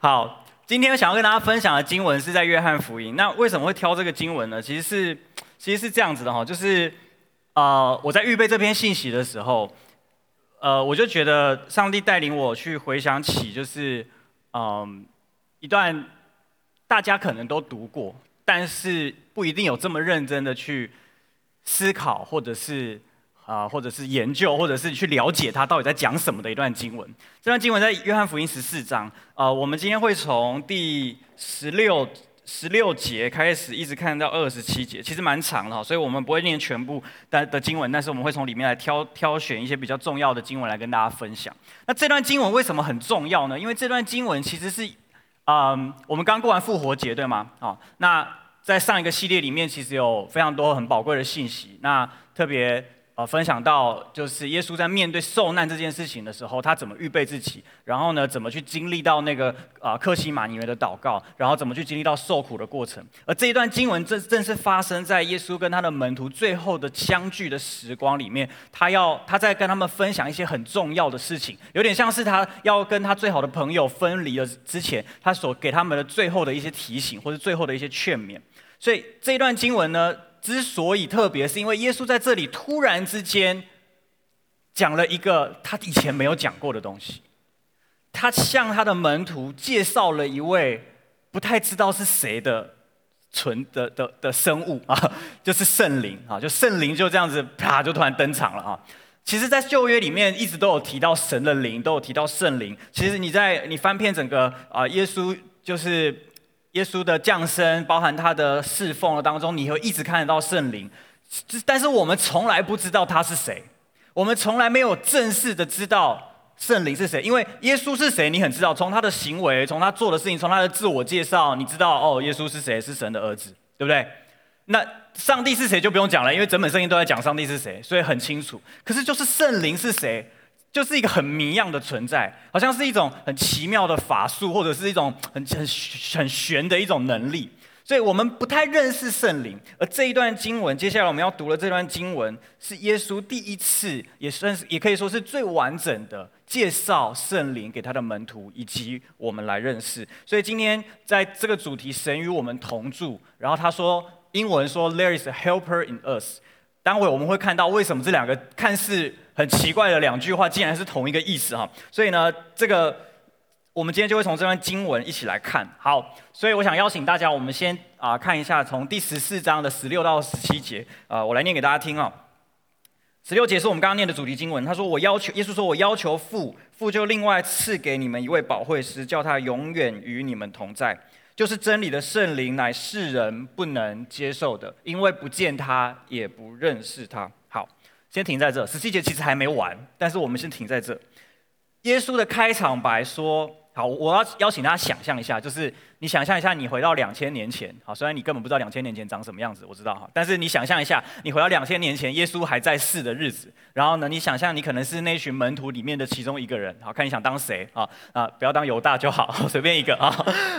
好，今天想要跟大家分享的经文是在约翰福音。那为什么会挑这个经文呢？其实是，其实是这样子的哈，就是，呃，我在预备这篇信息的时候，呃，我就觉得上帝带领我去回想起，就是，嗯、一段大家可能都读过，但是不一定有这么认真的去思考，或者是。啊，或者是研究，或者是去了解他到底在讲什么的一段经文。这段经文在约翰福音十四章。啊，我们今天会从第十六十六节开始，一直看到二十七节，其实蛮长的哈，所以我们不会念全部的的经文，但是我们会从里面来挑挑选一些比较重要的经文来跟大家分享。那这段经文为什么很重要呢？因为这段经文其实是，嗯，我们刚过完复活节，对吗？啊，那在上一个系列里面，其实有非常多很宝贵的信息，那特别。啊，分享到就是耶稣在面对受难这件事情的时候，他怎么预备自己，然后呢，怎么去经历到那个啊克西马尼园的祷告，然后怎么去经历到受苦的过程。而这一段经文正正是发生在耶稣跟他的门徒最后的相聚的时光里面，他要他在跟他们分享一些很重要的事情，有点像是他要跟他最好的朋友分离了之前，他所给他们的最后的一些提醒或者最后的一些劝勉。所以这一段经文呢，之所以特别，是因为耶稣在这里突然之间讲了一个他以前没有讲过的东西。他向他的门徒介绍了一位不太知道是谁的存的的的生物啊，就是圣灵啊，就圣灵就这样子啪就突然登场了啊。其实，在旧约里面一直都有提到神的灵，都有提到圣灵。其实你在你翻遍整个啊，耶稣就是。耶稣的降生，包含他的侍奉当中，你会一直看得到圣灵，但是我们从来不知道他是谁，我们从来没有正式的知道圣灵是谁，因为耶稣是谁，你很知道，从他的行为，从他做的事情，从他的自我介绍，你知道哦，耶稣是谁，是神的儿子，对不对？那上帝是谁就不用讲了，因为整本圣经都在讲上帝是谁，所以很清楚。可是就是圣灵是谁？就是一个很谜样的存在，好像是一种很奇妙的法术，或者是一种很很很玄的一种能力，所以我们不太认识圣灵。而这一段经文，接下来我们要读的这段经文，是耶稣第一次，也算是也可以说是最完整的介绍圣灵给他的门徒以及我们来认识。所以今天在这个主题“神与我们同住”，然后他说英文说 “There is a helper in us”。待会我们会看到为什么这两个看似很奇怪的两句话，竟然是同一个意思哈，所以呢，这个我们今天就会从这段经文一起来看。好，所以我想邀请大家，我们先啊、看一下从第十四章的十六到十七节啊、我来念给大家听啊。十六节是我们刚刚念的主题经文，他说：“我要求耶稣说，我要求父，父就另外赐给你们一位保惠师，叫他永远与你们同在，就是真理的圣灵，乃世人不能接受的，因为不见他，也不认识他。”先停在这，十七节其实还没完，但是我们先停在这。耶稣的开场白说：“好，我要邀请大家想象一下，就是。”你想象一下，你回到两千年前，好，虽然你根本不知道两千年前长什么样子，我知道哈，但是你想象一下，你回到两千年前，耶稣还在世的日子，然后呢，你想象你可能是那群门徒里面的其中一个人，好，看你想当谁啊啊，不要当犹大就好，随便一个啊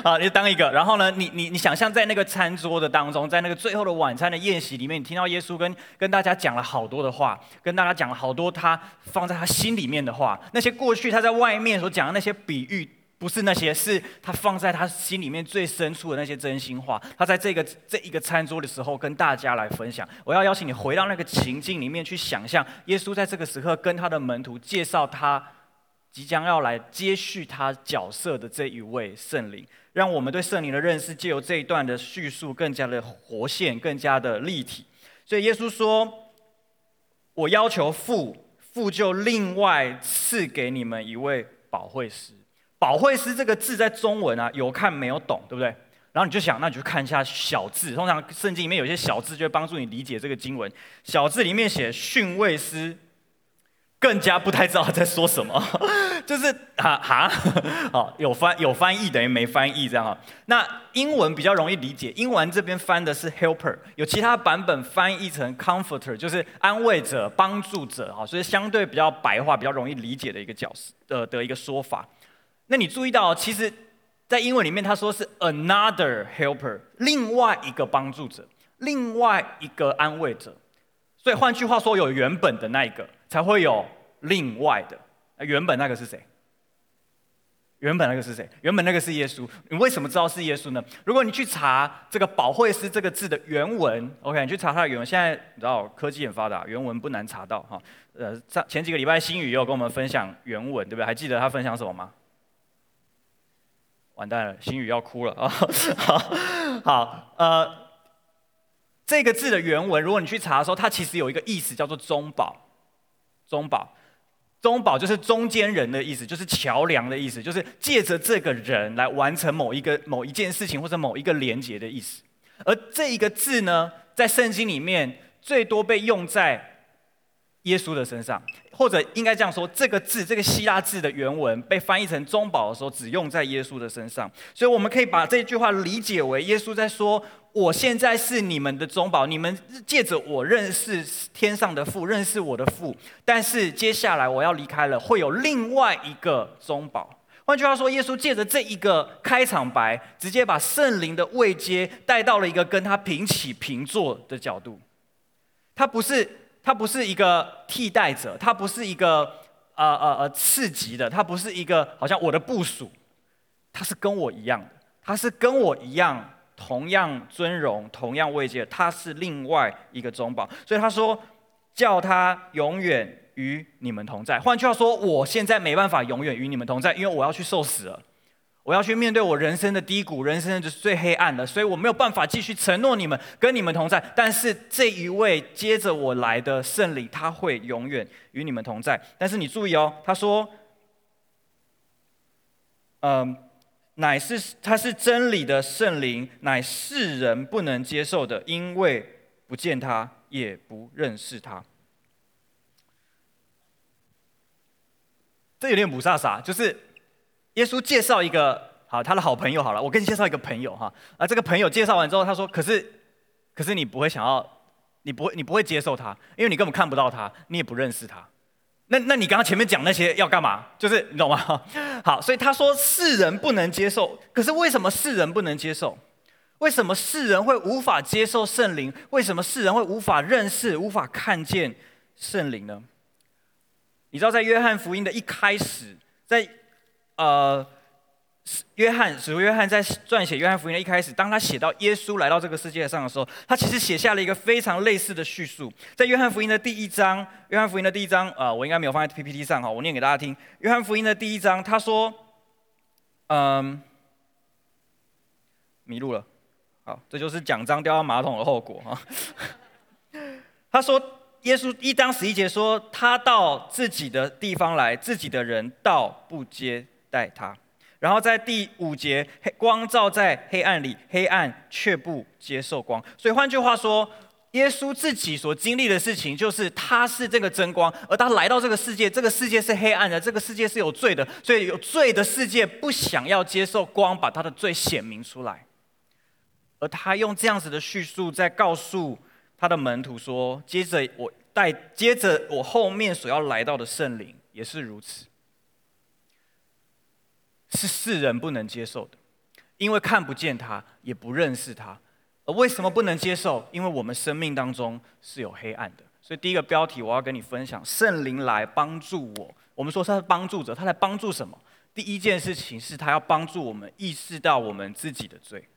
啊，你就当一个，然后呢，你你你想象在那个餐桌的当中，在那个最后的晚餐的宴席里面，你听到耶稣跟跟大家讲了好多的话，跟大家讲了好多他放在他心里面的话，那些过去他在外面所讲的那些比喻。不是那些，是他放在他心里面最深处的那些真心话。他在这个这一个餐桌的时候，跟大家来分享。我要邀请你回到那个情境里面去想象，耶稣在这个时刻跟他的门徒介绍他即将要来接续他角色的这一位圣灵，让我们对圣灵的认识借由这一段的叙述更加的活现，更加的立体。所以耶稣说：“我要求父，父就另外赐给你们一位保惠师。”保惠师这个字在中文啊，有看没有懂，对不对？然后你就想，那你就看一下小字。通常圣经里面有些小字，就会帮助你理解这个经文。小字里面写训慰师，更加不太知道他在说什么，就是哈哈，好，有翻有翻译等于没翻译这样啊。那英文比较容易理解，英文这边翻的是 helper，有其他版本翻译成 comforter，就是安慰者、帮助者啊，所以相对比较白话、比较容易理解的一个角色的的一个说法。那你注意到，其实，在英文里面，他说是 another helper，另外一个帮助者，另外一个安慰者。所以换句话说，有原本的那一个，才会有另外的。那原本那个是谁？原本那个是谁？原本那个是耶稣。你为什么知道是耶稣呢？如果你去查这个“保惠师”这个字的原文，OK，你去查它的原文。现在你知道科技很发达，原文不难查到哈。呃，上前几个礼拜新宇也有跟我们分享原文，对不对？还记得他分享什么吗？完蛋了，新宇要哭了啊！好，好，呃，这个字的原文，如果你去查的时候，它其实有一个意思叫做中保，中保。中保就是中间人的意思，就是桥梁的意思，就是借着这个人来完成某一个某一件事情或者某一个连结的意思。而这一个字呢，在圣经里面最多被用在耶稣的身上，或者应该这样说，这个字这个希腊字的原文被翻译成中保的时候，只用在耶稣的身上。所以我们可以把这句话理解为耶稣在说。我现在是你们的中保，你们借着我认识天上的父，认识我的父。但是接下来我要离开了，会有另外一个中保。换句话说，耶稣借着这一个开场白，直接把圣灵的位阶带到了一个跟他平起平坐的角度。他不是，他不是一个替代者，他不是一个呃呃呃次级的，他不是一个好像我的部属，他是跟我一样的，他是跟我一样。同样尊荣，同样慰藉，他是另外一个中保，所以他说叫他永远与你们同在。换句话说，我现在没办法永远与你们同在，因为我要去受死了，我要去面对我人生的低谷，人生的最黑暗的，所以我没有办法继续承诺你们跟你们同在。但是这一位接着我来的圣灵，他会永远与你们同在。但是你注意哦，他说，嗯。乃是他是真理的圣灵，乃世人不能接受的，因为不见他，也不认识他。这有点雾煞煞，就是耶稣介绍一个好他的好朋友好了，我给你介绍一个朋友哈，啊这个朋友介绍完之后，他说，可是可是你不会想要，你不会你不会接受他，因为你根本看不到他，你也不认识他。那那你刚刚前面讲那些要干嘛？就是你懂吗？好，所以他说世人不能接受，可是为什么世人不能接受？为什么世人会无法接受圣灵？为什么世人会无法认识、无法看见圣灵呢？你知道，在约翰福音的一开始，在呃。约翰，使徒约翰在撰写约翰福音的一开始，当他写到耶稣来到这个世界上的时候，他其实写下了一个非常类似的叙述。在约翰福音的第一章，约翰福音的第一章，啊、呃，我应该没有放在 PPT 上哈，我念给大家听。约翰福音的第一章，他说，嗯，迷路了，好，这就是奖章掉到马桶的后果哈。他说，耶稣一章十一节说，他到自己的地方来，自己的人倒不接待他。然后在第五节，黑光照在黑暗里，黑暗却不接受光。所以换句话说，耶稣自己所经历的事情，就是他是这个真光，而他来到这个世界，这个世界是黑暗的，这个世界是有罪的，所以有罪的世界不想要接受光，把他的罪显明出来。而他用这样子的叙述，在告诉他的门徒说：接着我带，接着我后面所要来到的圣灵也是如此。是世人不能接受的，因为看不见他，也不认识他。而为什么不能接受？因为我们生命当中是有黑暗的。所以第一个标题我要跟你分享：圣灵来帮助我。我们说他是帮助者，他来帮助什么？第一件事情是他要帮助我们意识到我们自己的罪。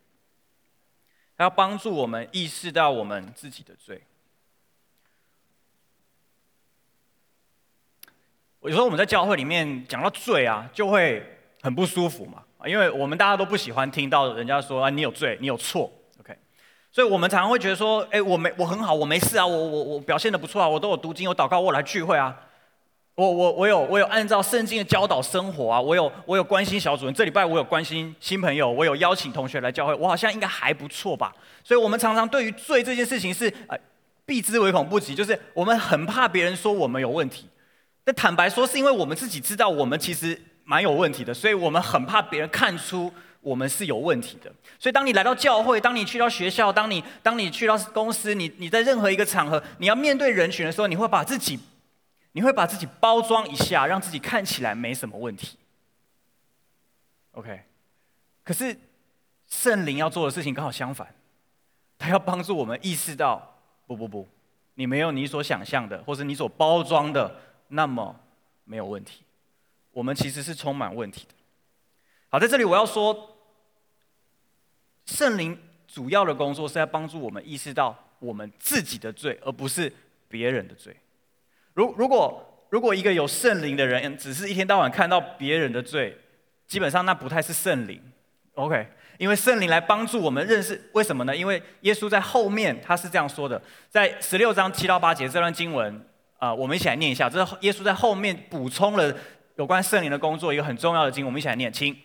他要帮助我们意识到我们自己的罪。有时候我们在教会里面讲到罪啊，就会。很不舒服嘛，因为我们大家都不喜欢听到人家说啊，你有罪，你有错，OK，所以我们常常会觉得说，哎，我没，我很好，我没事啊，我我我表现的不错啊，我都有读经，有祷告，我来聚会啊，我我我有我有按照圣经的教导生活啊，我有我有关心小组员，这礼拜我有关心新朋友，我有邀请同学来教会，我好像应该还不错吧，所以我们常常对于罪这件事情是呃避之唯恐不及，就是我们很怕别人说我们有问题，但坦白说是因为我们自己知道我们其实。蛮有问题的，所以我们很怕别人看出我们是有问题的。所以当你来到教会，当你去到学校，当你当你去到公司，你你在任何一个场合，你要面对人群的时候，你会把自己，你会把自己包装一下，让自己看起来没什么问题。OK，可是圣灵要做的事情刚好相反，他要帮助我们意识到，不不不，你没有你所想象的，或是你所包装的那么没有问题。我们其实是充满问题的。好，在这里我要说，圣灵主要的工作是在帮助我们意识到我们自己的罪，而不是别人的罪。如如果如果一个有圣灵的人，只是一天到晚看到别人的罪，基本上那不太是圣灵。OK，因为圣灵来帮助我们认识，为什么呢？因为耶稣在后面他是这样说的，在十六章七到八节这段经文啊、我们一起来念一下。这是耶稣在后面补充了有关圣灵的工作一个很重要的经，我们一起来念，请。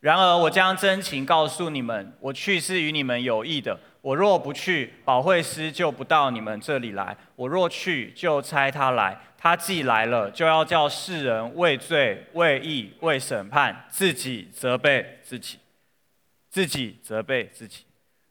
然而我将真情告诉你们，我去是与你们有益的。我若不去，保惠师就不到你们这里来；我若去，就差他来。他既来了，就要叫世人为罪、为义、为审判，自己责备自己，自己责备自己。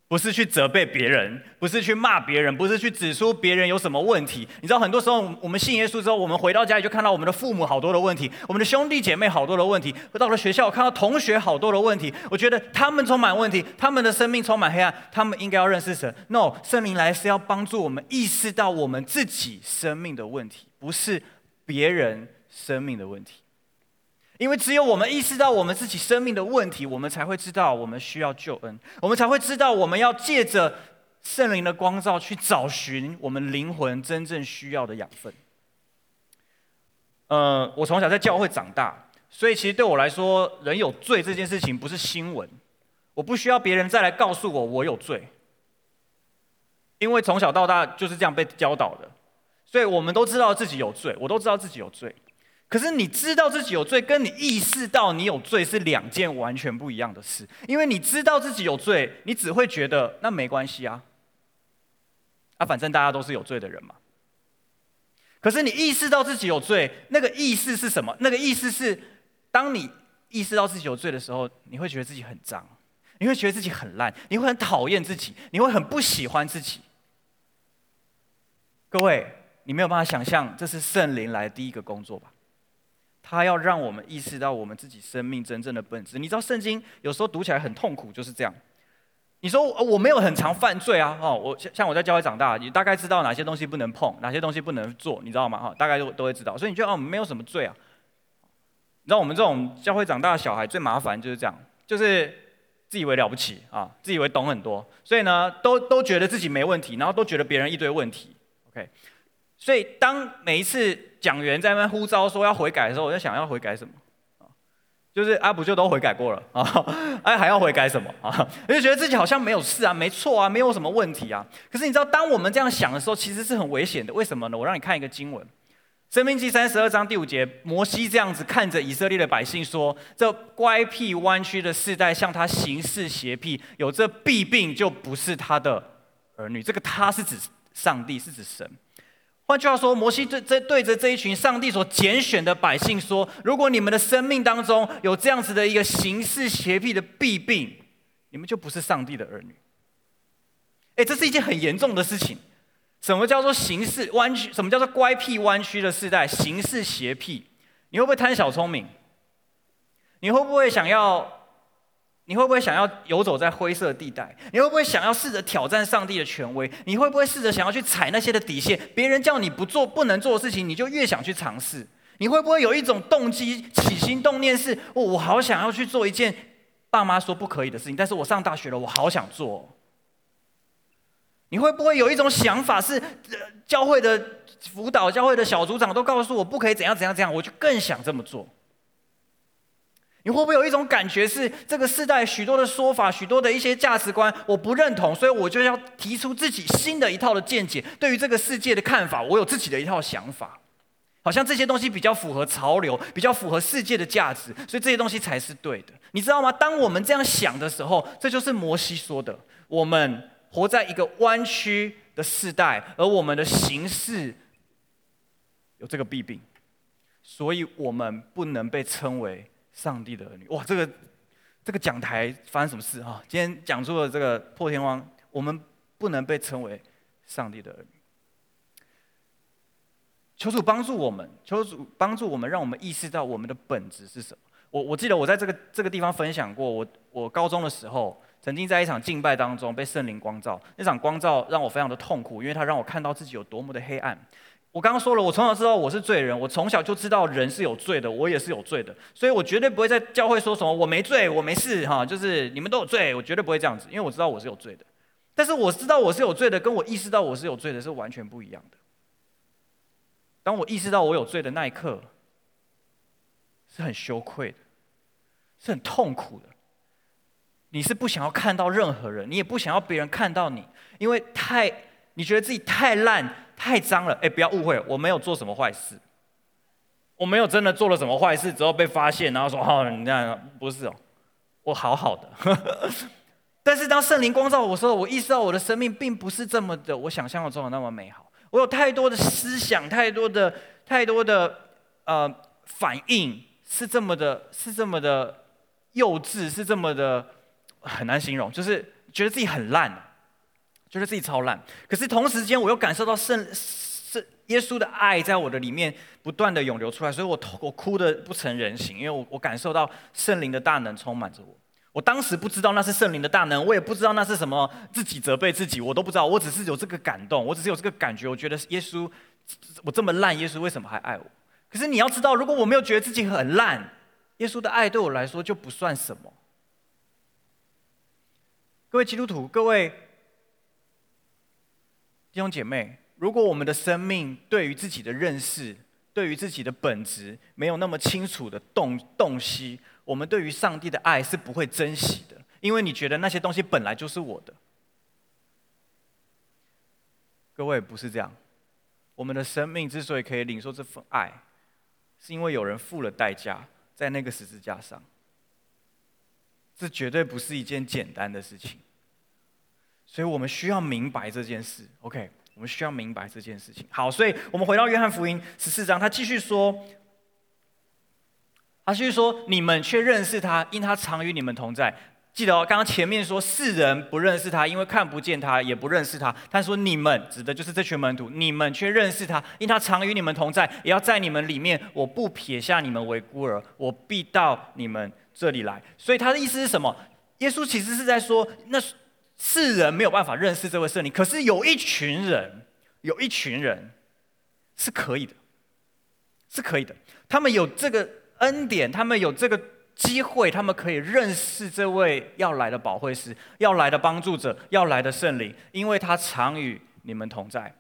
不是去责备别人，不是去骂别人，不是去指出别人有什么问题。你知道，很多时候我们信耶稣之后，我们回到家里就看到我们的父母好多的问题，我们的兄弟姐妹好多的问题。到了学校，看到同学好多的问题。我觉得他们充满问题，他们的生命充满黑暗，他们应该要认识神。No，圣灵来是要帮助我们意识到我们自己生命的问题，不是别人生命的问题。因为只有我们意识到我们自己生命的问题，我们才会知道我们需要救恩，我们才会知道我们要借着圣灵的光照去找寻我们灵魂真正需要的养分。呃，我从小在教会长大，所以其实对我来说，人有罪这件事情不是新闻，我不需要别人再来告诉我我有罪，因为从小到大就是这样被教导的，所以我们都知道自己有罪，我都知道自己有罪。可是你知道自己有罪，跟你意识到你有罪是两件完全不一样的事。因为你知道自己有罪，你只会觉得那没关系啊，啊，反正大家都是有罪的人嘛。可是你意识到自己有罪，那个意思是什么？那个意思是，当你意识到自己有罪的时候，你会觉得自己很脏，你会觉得自己很烂，你会很讨厌自己，你会很不喜欢自己。各位，你没有办法想象，这是圣灵来第一个工作吧？他要让我们意识到我们自己生命真正的本质。你知道圣经有时候读起来很痛苦，就是这样。你说我没有很常犯罪啊，哦，我像我在教会长大，你大概知道哪些东西不能碰，哪些东西不能做，你知道吗？哈，大概都都会知道。所以你觉得哦，没有什么罪啊？你知道我们这种教会长大的小孩最麻烦就是这样，就是自以为了不起啊，自以为懂很多，所以呢，都都觉得自己没问题，然后都觉得别人一堆问题。OK。所以，当每一次讲员在那边呼召说要悔改的时候，我在想要悔改什么？就是阿不就都悔改过了 啊？哎，还要悔改什么 啊？我就觉得自己好像没有事啊，没错啊，没有什么问题啊。可是你知道，当我们这样想的时候，其实是很危险的。为什么呢？我让你看一个经文，《申命记》三十二章第五节，摩西这样子看着以色列的百姓说：“这乖僻弯曲的世代，向他行事邪僻，有这弊病，就不是他的儿女。”这个“他”是指上帝，是指神。换句话说，摩西对这对着这一群上帝所拣选的百姓说：“如果你们的生命当中有这样子的一个行事邪僻的弊病，你们就不是上帝的儿女。”哎，这是一件很严重的事情。什么叫做行事弯曲？什么叫做乖僻弯曲的世代？行事邪僻？你会不会贪小聪明？你会不会想要？你会不会想要游走在灰色地带？你会不会想要试着挑战上帝的权威？你会不会试着想要去踩那些的底线？别人叫你不做、不能做的事情，你就越想去尝试。你会不会有一种动机、起心动念是：哦，我好想要去做一件爸妈说不可以的事情，但是我上大学了，我好想做。你会不会有一种想法是：教会的辅导、教会的小组长都告诉我不可以怎样怎样怎样，我就更想这么做？你会不会有一种感觉是，这个世代许多的说法、许多的一些价值观，我不认同，所以我就要提出自己新的一套的见解，对于这个世界的看法，我有自己的一套想法，好像这些东西比较符合潮流，比较符合世界的价值，所以这些东西才是对的。你知道吗？当我们这样想的时候，这就是摩西说的：我们活在一个弯曲的世代，而我们的形式有这个弊病，所以我们不能被称为。上帝的儿女，哇，这个这个讲台发生什么事啊？今天讲出了这个破天荒，我们不能被称为上帝的儿女。求主帮助我们，求主帮助我们，让我们意识到我们的本质是什么。我我记得我在这个这个地方分享过，我我高中的时候，曾经在一场敬拜当中被圣灵光照，那场光照让我非常的痛苦，因为它让我看到自己有多么的黑暗。我刚刚说了，我从小知道我是罪人，我从小就知道人是有罪的，我也是有罪的，所以我绝对不会在教会说什么我没罪，我没事哈，就是你们都有罪，我绝对不会这样子，因为我知道我是有罪的。但是我知道我是有罪的，跟我意识到我是有罪的是完全不一样的。当我意识到我有罪的那一刻，是很羞愧的，是很痛苦的。你是不想要看到任何人，你也不想要别人看到你，因为太你觉得自己太烂。太脏了，哎，不要误会，我没有做什么坏事，我没有真的做了什么坏事之后被发现，然后说哦，你这样不是哦，我好好的。但是当圣灵光照我的时候，我意识到我的生命并不是这么的我想象中的那么美好，我有太多的思想，太多的太多的呃反应是这么的，是这么的幼稚，是这么的很难形容，就是觉得自己很烂。觉得自己超烂，可是同时间我又感受到圣圣耶稣的爱在我的里面不断的涌流出来，所以我痛我哭得不成人形，因为我我感受到圣灵的大能充满着我。我当时不知道那是圣灵的大能，我也不知道那是什么自己责备自己，我都不知道，我只是有这个感动，我只是有这个感觉，我觉得耶稣我这么烂，耶稣为什么还爱我？可是你要知道，如果我没有觉得自己很烂，耶稣的爱对我来说就不算什么。各位基督徒，各位。弟兄姐妹，如果我们的生命对于自己的认识、对于自己的本质没有那么清楚的洞洞悉，我们对于上帝的爱是不会珍惜的，因为你觉得那些东西本来就是我的。各位不是这样，我们的生命之所以可以领受这份爱，是因为有人付了代价在那个十字架上，这绝对不是一件简单的事情。所以我们需要明白这件事，OK？我们需要明白这件事情。好，所以我们回到约翰福音十四章，他继续说，他继续说，你们却认识他，因他常与你们同在。记得哦，刚刚前面说世人不认识他，因为看不见他，也不认识他。他说你们指的就是这群门徒，你们却认识他，因他常与你们同在，也要在你们里面。我不撇下你们为孤儿，我必到你们这里来。所以他的意思是什么？耶稣其实是在说，那。世人没有办法认识这位圣灵，可是有一群人，有一群人是可以的，是可以的。他们有这个恩典，他们有这个机会，他们可以认识这位要来的保惠师，要来的帮助者，要来的圣灵，因为他常与你们同在，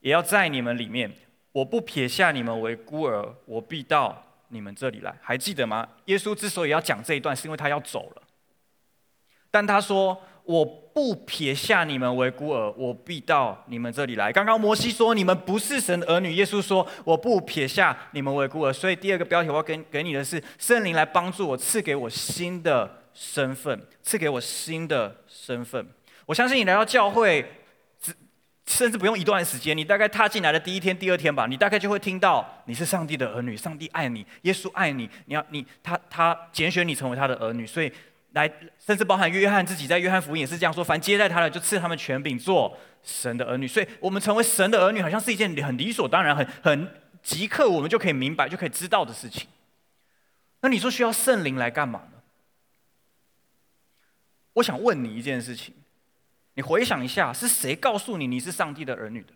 也要在你们里面。我不撇下你们为孤儿，我必到你们这里来。还记得吗？耶稣之所以要讲这一段，是因为他要走了，但他说。我不撇下你们为孤儿，我必到你们这里来。刚刚摩西说你们不是神的儿女，耶稣说我不撇下你们为孤儿。所以第二个标题我要给给你的是圣灵来帮助我，赐给我新的身份，赐给我新的身份。我相信你来到教会，只甚至不用一段时间，你大概踏进来的第一天、第二天吧，你大概就会听到你是上帝的儿女，上帝爱你，耶稣爱你，你要你他他拣选你成为他的儿女，所以。来，甚至包含约翰自己在约翰福音也是这样说：凡接待他的，就赐他们权柄做神的儿女。所以，我们成为神的儿女，好像是一件很理所当然、很很即刻我们就可以明白、就可以知道的事情。那你说需要圣灵来干嘛呢？我想问你一件事情，你回想一下，是谁告诉你你是上帝的儿女的？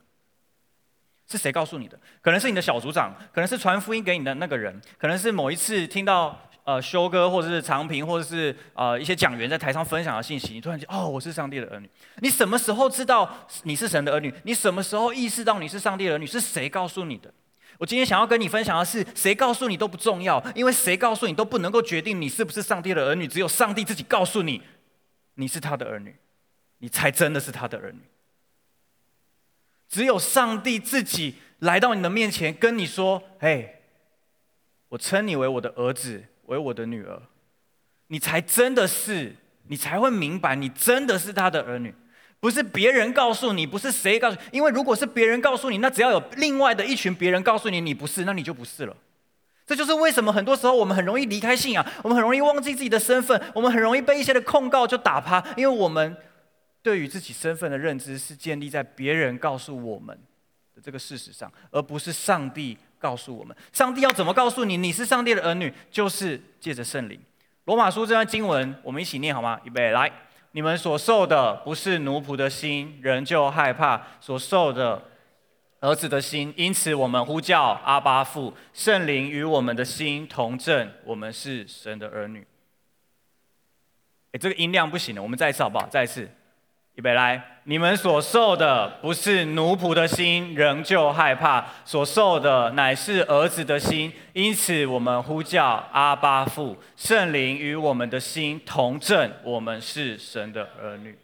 是谁告诉你的？可能是你的小组长，可能是传福音给你的那个人，可能是某一次听到。呃，修哥，或者是长平，或者是呃一些讲员在台上分享的信息，你突然间哦，我是上帝的儿女。你什么时候知道你是神的儿女？你什么时候意识到你是上帝的儿女？是谁告诉你的？我今天想要跟你分享的是，谁告诉你都不重要，因为谁告诉你都不能够决定你是不是上帝的儿女。只有上帝自己告诉你，你是他的儿女，你才真的是他的儿女。只有上帝自己来到你的面前，跟你说：“嘿，我称你为我的儿子。”为我的女儿，你才真的是，你才会明白，你真的是他的儿女，不是别人告诉你，不是谁告诉你，因为如果是别人告诉你，那只要有另外的一群别人告诉你你不是，那你就不是了。这就是为什么很多时候我们很容易离开信仰，我们很容易忘记自己的身份，我们很容易被一些的控告就打趴，因为我们对于自己身份的认知是建立在别人告诉我们的这个事实上，而不是上帝。告诉我们，上帝要怎么告诉你你是上帝的儿女？就是借着圣灵。罗马书这段经文，我们一起念好吗？预备来，你们所受的不是奴仆的心，仍旧害怕；所受的儿子的心，因此我们呼叫阿巴父，圣灵与我们的心同证，我们是神的儿女。哎，这个音量不行了，我们再一次好不好？再一次，预备来，你们所受的不是奴仆的心，仍旧害怕；所受的乃是儿子的心，因此我们呼叫阿巴父，圣灵与我们的心同证，我们是神的儿女。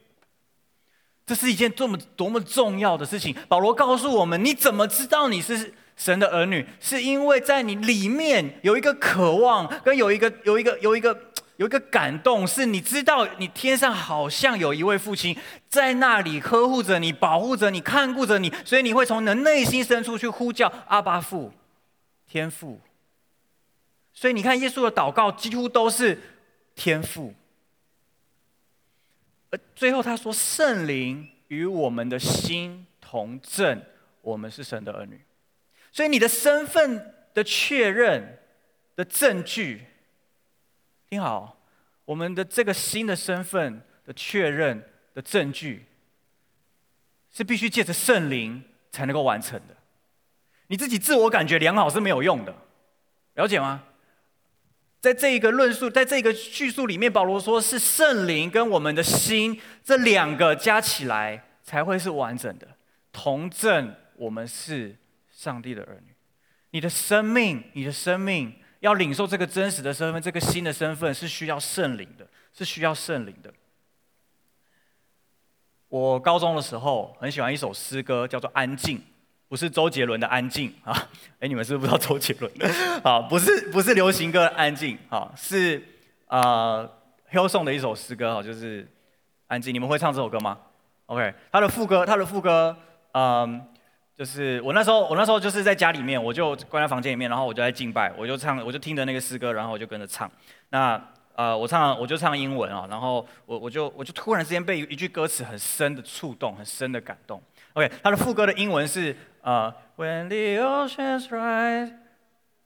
这是一件多么多么重要的事情。保罗告诉我们：你怎么知道你是神的儿女？是因为在你里面有一个渴望，跟有一个有一个有一个有一个感动，是你知道你天上好像有一位父亲在那里呵护着你、保护着你、看顾着你，所以你会从你的内心深处去呼叫阿爸父、天父。所以你看，耶稣的祷告几乎都是天父。而最后他说：“圣灵与我们的心同证，我们是神的儿女。”所以你的身份的确认的证据，听好，我们的这个新的身份的确认的证据，是必须借着圣灵才能够完成的。你自己自我感觉良好是没有用的，了解吗？在这一个论述，在这个叙述里面，保罗说是圣灵跟我们的心这两个加起来才会是完整的，同证我们是上帝的儿女。你的生命，你的生命要领受这个真实的身份，这个新的身份是需要圣灵的，是需要圣灵的。我高中的时候很喜欢一首诗歌，叫做《安静》。不是周杰伦的安静啊，哎，你们是不是不知道周杰伦的？啊，不是不是流行歌安静啊，是呃 Hillsong 的一首诗歌哈，就是安静。你们会唱这首歌吗？OK，他的副歌，他的副歌，嗯，就是我那时候我那时候就是在家里面，我就关在房间里面，然后我就在敬拜，我就唱，我就听着那个诗歌，然后我就跟着唱。那呃，我唱我就唱英文啊，然后我我就我就突然之间被一句歌词很深的触动，很深的感动。OK，他的副歌的英文是。呃、，When the oceans rise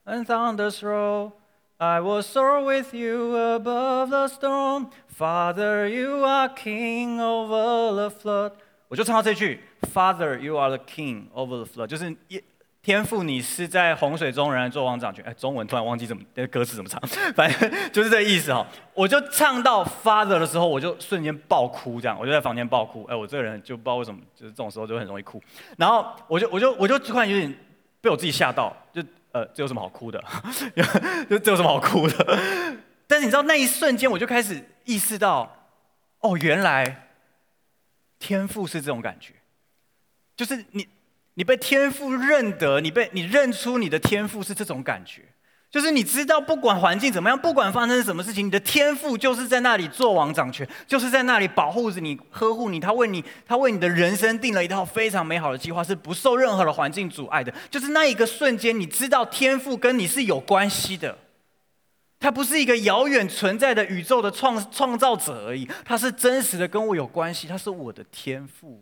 and thunders roll, I will soar with you above the storm. Father, you are king over the flood。我就唱到这句，Father, you are the king over the flood，就是天父，你是在洪水中仍然做王掌权。哎，中文突然忘记怎么那歌词怎么唱，反正就是这个意思哈。我就唱到 Father 的时候，我就瞬间爆哭，这样我就在房间爆哭。哎，我这个人就不知道为什么，就是这种时候就很容易哭。然后我就我就我就突然有点被我自己吓到，就呃，这有什么好哭的？就这有什么好哭的？但是你知道那一瞬间，我就开始意识到，哦，原来天赋是这种感觉，就是你。你被天赋认得，你被你认出你的天赋是这种感觉，就是你知道不管环境怎么样，不管发生什么事情，你的天赋就是在那里做王掌权，就是在那里保护着你、呵护你，他为你，他为你的人生定了一套非常美好的计划，是不受任何的环境阻碍的。就是那一个瞬间，你知道天赋跟你是有关系的，他不是一个遥远存在的宇宙的创创造者而已，他是真实的跟我有关系，他是我的天赋。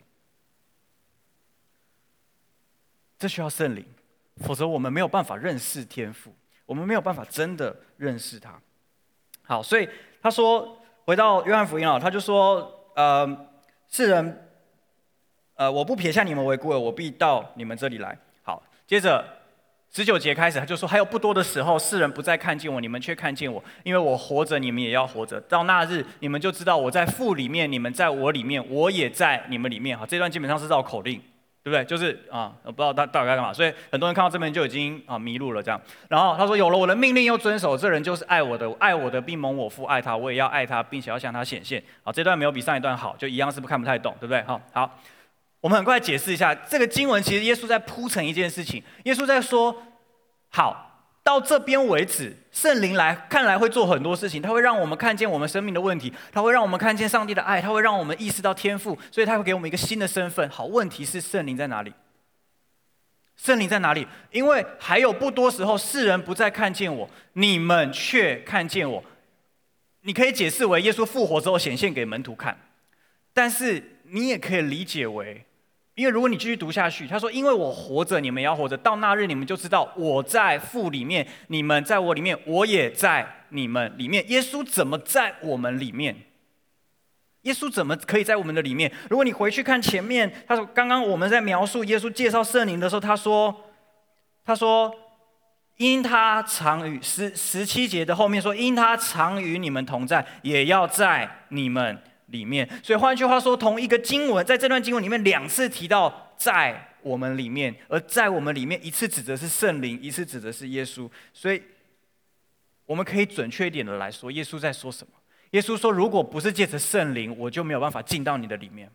这需要圣灵，否则我们没有办法认识天赋，我们没有办法真的认识他。好，所以他说，回到约翰福音啊，他就说，呃，世人，呃，我不撇下你们为孤儿，我必到你们这里来。好，接着十九节开始，他就说，还有不多的时候，世人不再看见我，你们却看见我，因为我活着，你们也要活着。到那日，你们就知道我在父里面，你们在我里面，我也在你们里面。好，这段基本上是绕口令。对不对？就是啊，我不知道他到底该干嘛，所以很多人看到这边就已经啊迷路了这样。然后他说：“有了我的命令又遵守，这人就是爱我的，爱我的并蒙我父爱他，我也要爱他，并且要向他显现。”好，这段没有比上一段好，就一样是不看不太懂，对不对？好，好，我们很快解释一下这个经文，其实耶稣在铺陈一件事情，耶稣在说：“好。”到这边为止，圣灵来看来会做很多事情，他会让我们看见我们生命的问题，他会让我们看见上帝的爱，他会让我们意识到天赋，所以他会给我们一个新的身份。好，问题是圣灵在哪里？圣灵在哪里？因为还有不多时候，世人不再看见我，你们却看见我。你可以解释为耶稣复活之后显现给门徒看，但是你也可以理解为。因为如果你继续读下去，他说：“因为我活着，你们要活着。到那日，你们就知道我在父里面，你们在我里面，我也在你们里面。耶稣怎么在我们里面？耶稣怎么可以在我们的里面？如果你回去看前面，他说刚刚我们在描述耶稣介绍圣灵的时候，他说，他说，因他常与十十七节的后面说，因他常与你们同在，也要在你们里面。所以换句话说，同一个经文在这段经文里面两次提到在我们里面，而在我们里面一次指的是圣灵，一次指的是耶稣。所以我们可以准确一点的来说，耶稣在说什么？耶稣说：“如果不是借着圣灵，我就没有办法进到你的里面，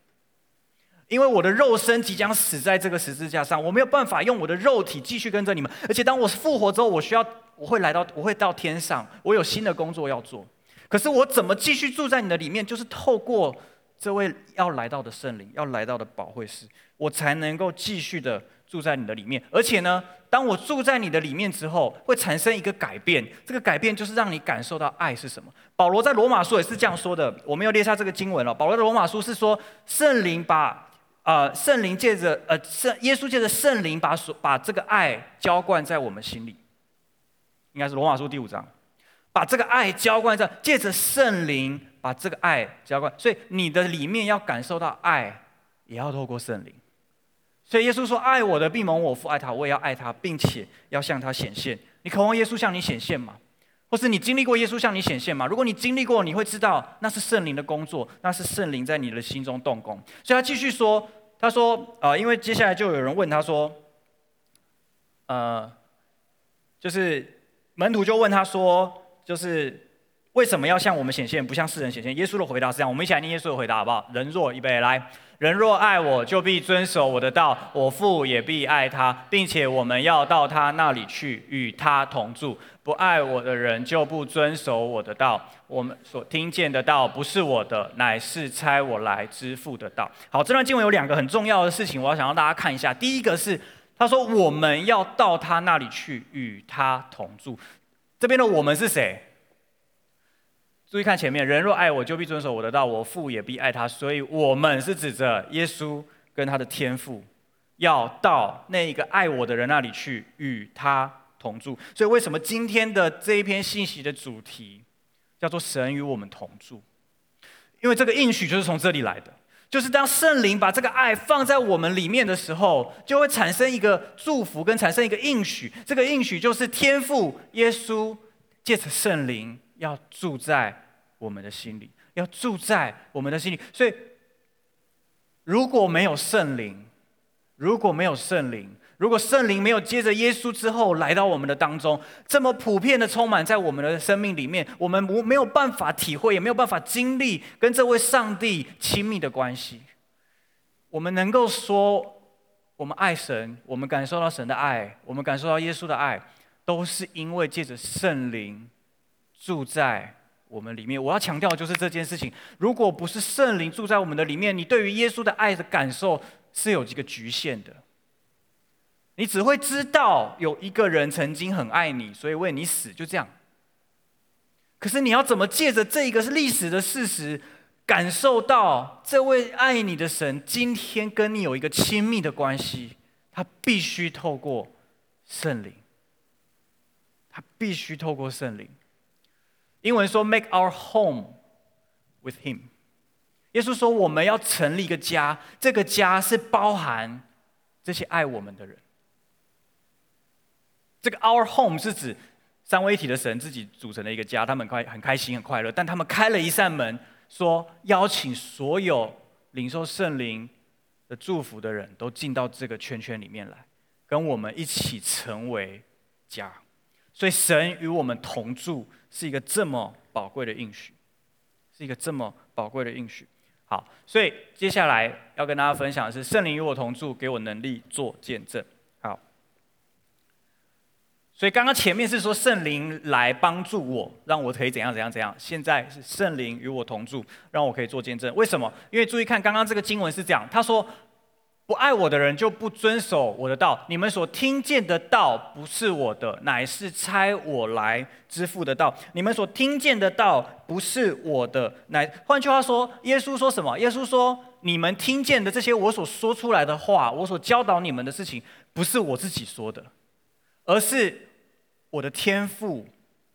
因为我的肉身即将死在这个十字架上，我没有办法用我的肉体继续跟着你们。而且当我复活之后，我需要，我会来到，我会到天上，我有新的工作要做。可是我怎么继续住在你的里面？就是透过这位要来到的圣灵，要来到的保惠师，我才能够继续的。”住在你的里面，而且呢，当我住在你的里面之后，会产生一个改变。这个改变就是让你感受到爱是什么。保罗在罗马书也是这样说的。我没有列下这个经文了。保罗的罗马书是说，圣灵把呃圣灵借着呃圣耶稣借着圣灵把所把这个爱浇灌在我们心里，应该是罗马书第五章，把这个爱浇灌在借着圣灵把这个爱浇灌。所以你的里面要感受到爱，也要透过圣灵。所以耶稣说：“爱我的，必蒙我父爱他，我也要爱他，并且要向他显现。你渴望耶稣向你显现吗？或是你经历过耶稣向你显现吗？如果你经历过，你会知道那是圣灵的工作，那是圣灵在你的心中动工。所以他继续说：他说，呃，因为接下来就有人问他说，呃，就是门徒就问他说，就是为什么要向我们显现，不向世人显现？耶稣的回答是这样：我们一起来念耶稣的回答好不好？人若预备来。”人若爱我，就必遵守我的道，我父也必爱他，并且我们要到他那里去，与他同住。不爱我的人，就不遵守我的道。我们所听见的道，不是我的，乃是差我来之付的道。好，这段经文有两个很重要的事情，我要想让大家看一下。第一个是，他说我们要到他那里去，与他同住。这边的我们是谁？注意看前面，人若爱我，就必遵守我的道，我父也必爱他。所以，我们是指着耶稣跟他的天父，要到那一个爱我的人那里去，与他同住。所以，为什么今天的这一篇信息的主题叫做“神与我们同住”？因为这个应许就是从这里来的，就是当圣灵把这个爱放在我们里面的时候，就会产生一个祝福，跟产生一个应许。这个应许就是天父耶稣借着圣灵要住在。我们的心里要住在我们的心里，所以如果没有圣灵，如果没有圣灵，如果圣灵没有接着耶稣之后来到我们的当中，这么普遍的充满在我们的生命里面，我们无没有办法体会，也没有办法经历跟这位上帝亲密的关系。我们能够说我们爱神，我们感受到神的爱，我们感受到耶稣的爱，都是因为借着圣灵住在。我们里面，我要强调就是这件事情。如果不是圣灵住在我们的里面，你对于耶稣的爱的感受是有几个局限的。你只会知道有一个人曾经很爱你，所以为你死，就这样。可是你要怎么借着这一个是历史的事实，感受到这位爱你的神今天跟你有一个亲密的关系？他必须透过圣灵，他必须透过圣灵。英文说 “make our home with him”。耶稣说我们要成立一个家，这个家是包含这些爱我们的人。这个 “our home” 是指三位一体的神自己组成的一个家，他们快很开心很快乐，但他们开了一扇门，说邀请所有领受圣灵的祝福的人都进到这个圈圈里面来，跟我们一起成为家。所以神与我们同住是一个这么宝贵的应许，是一个这么宝贵的应许。好，所以接下来要跟大家分享的是圣灵与我同住，给我能力做见证。所以刚刚前面是说圣灵来帮助我，让我可以怎样怎样怎样。现在是圣灵与我同住，让我可以做见证。为什么？因为注意看刚刚这个经文是这样，他说。不爱我的人就不遵守我的道。你们所听见的道不是我的，乃是差我来之父的道。你们所听见的道不是我的，乃换句话说，耶稣说什么？耶稣说：你们听见的这些我所说出来的话，我所教导你们的事情，不是我自己说的，而是我的天赋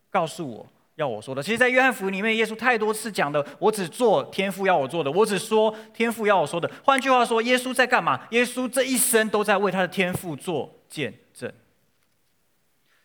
告诉我要我说的。其实，在约翰福音里面，耶稣太多次讲的，我只做天赋要我做的，我只说天赋要我说的。换句话说，耶稣在干嘛？耶稣这一生都在为他的天赋做见证。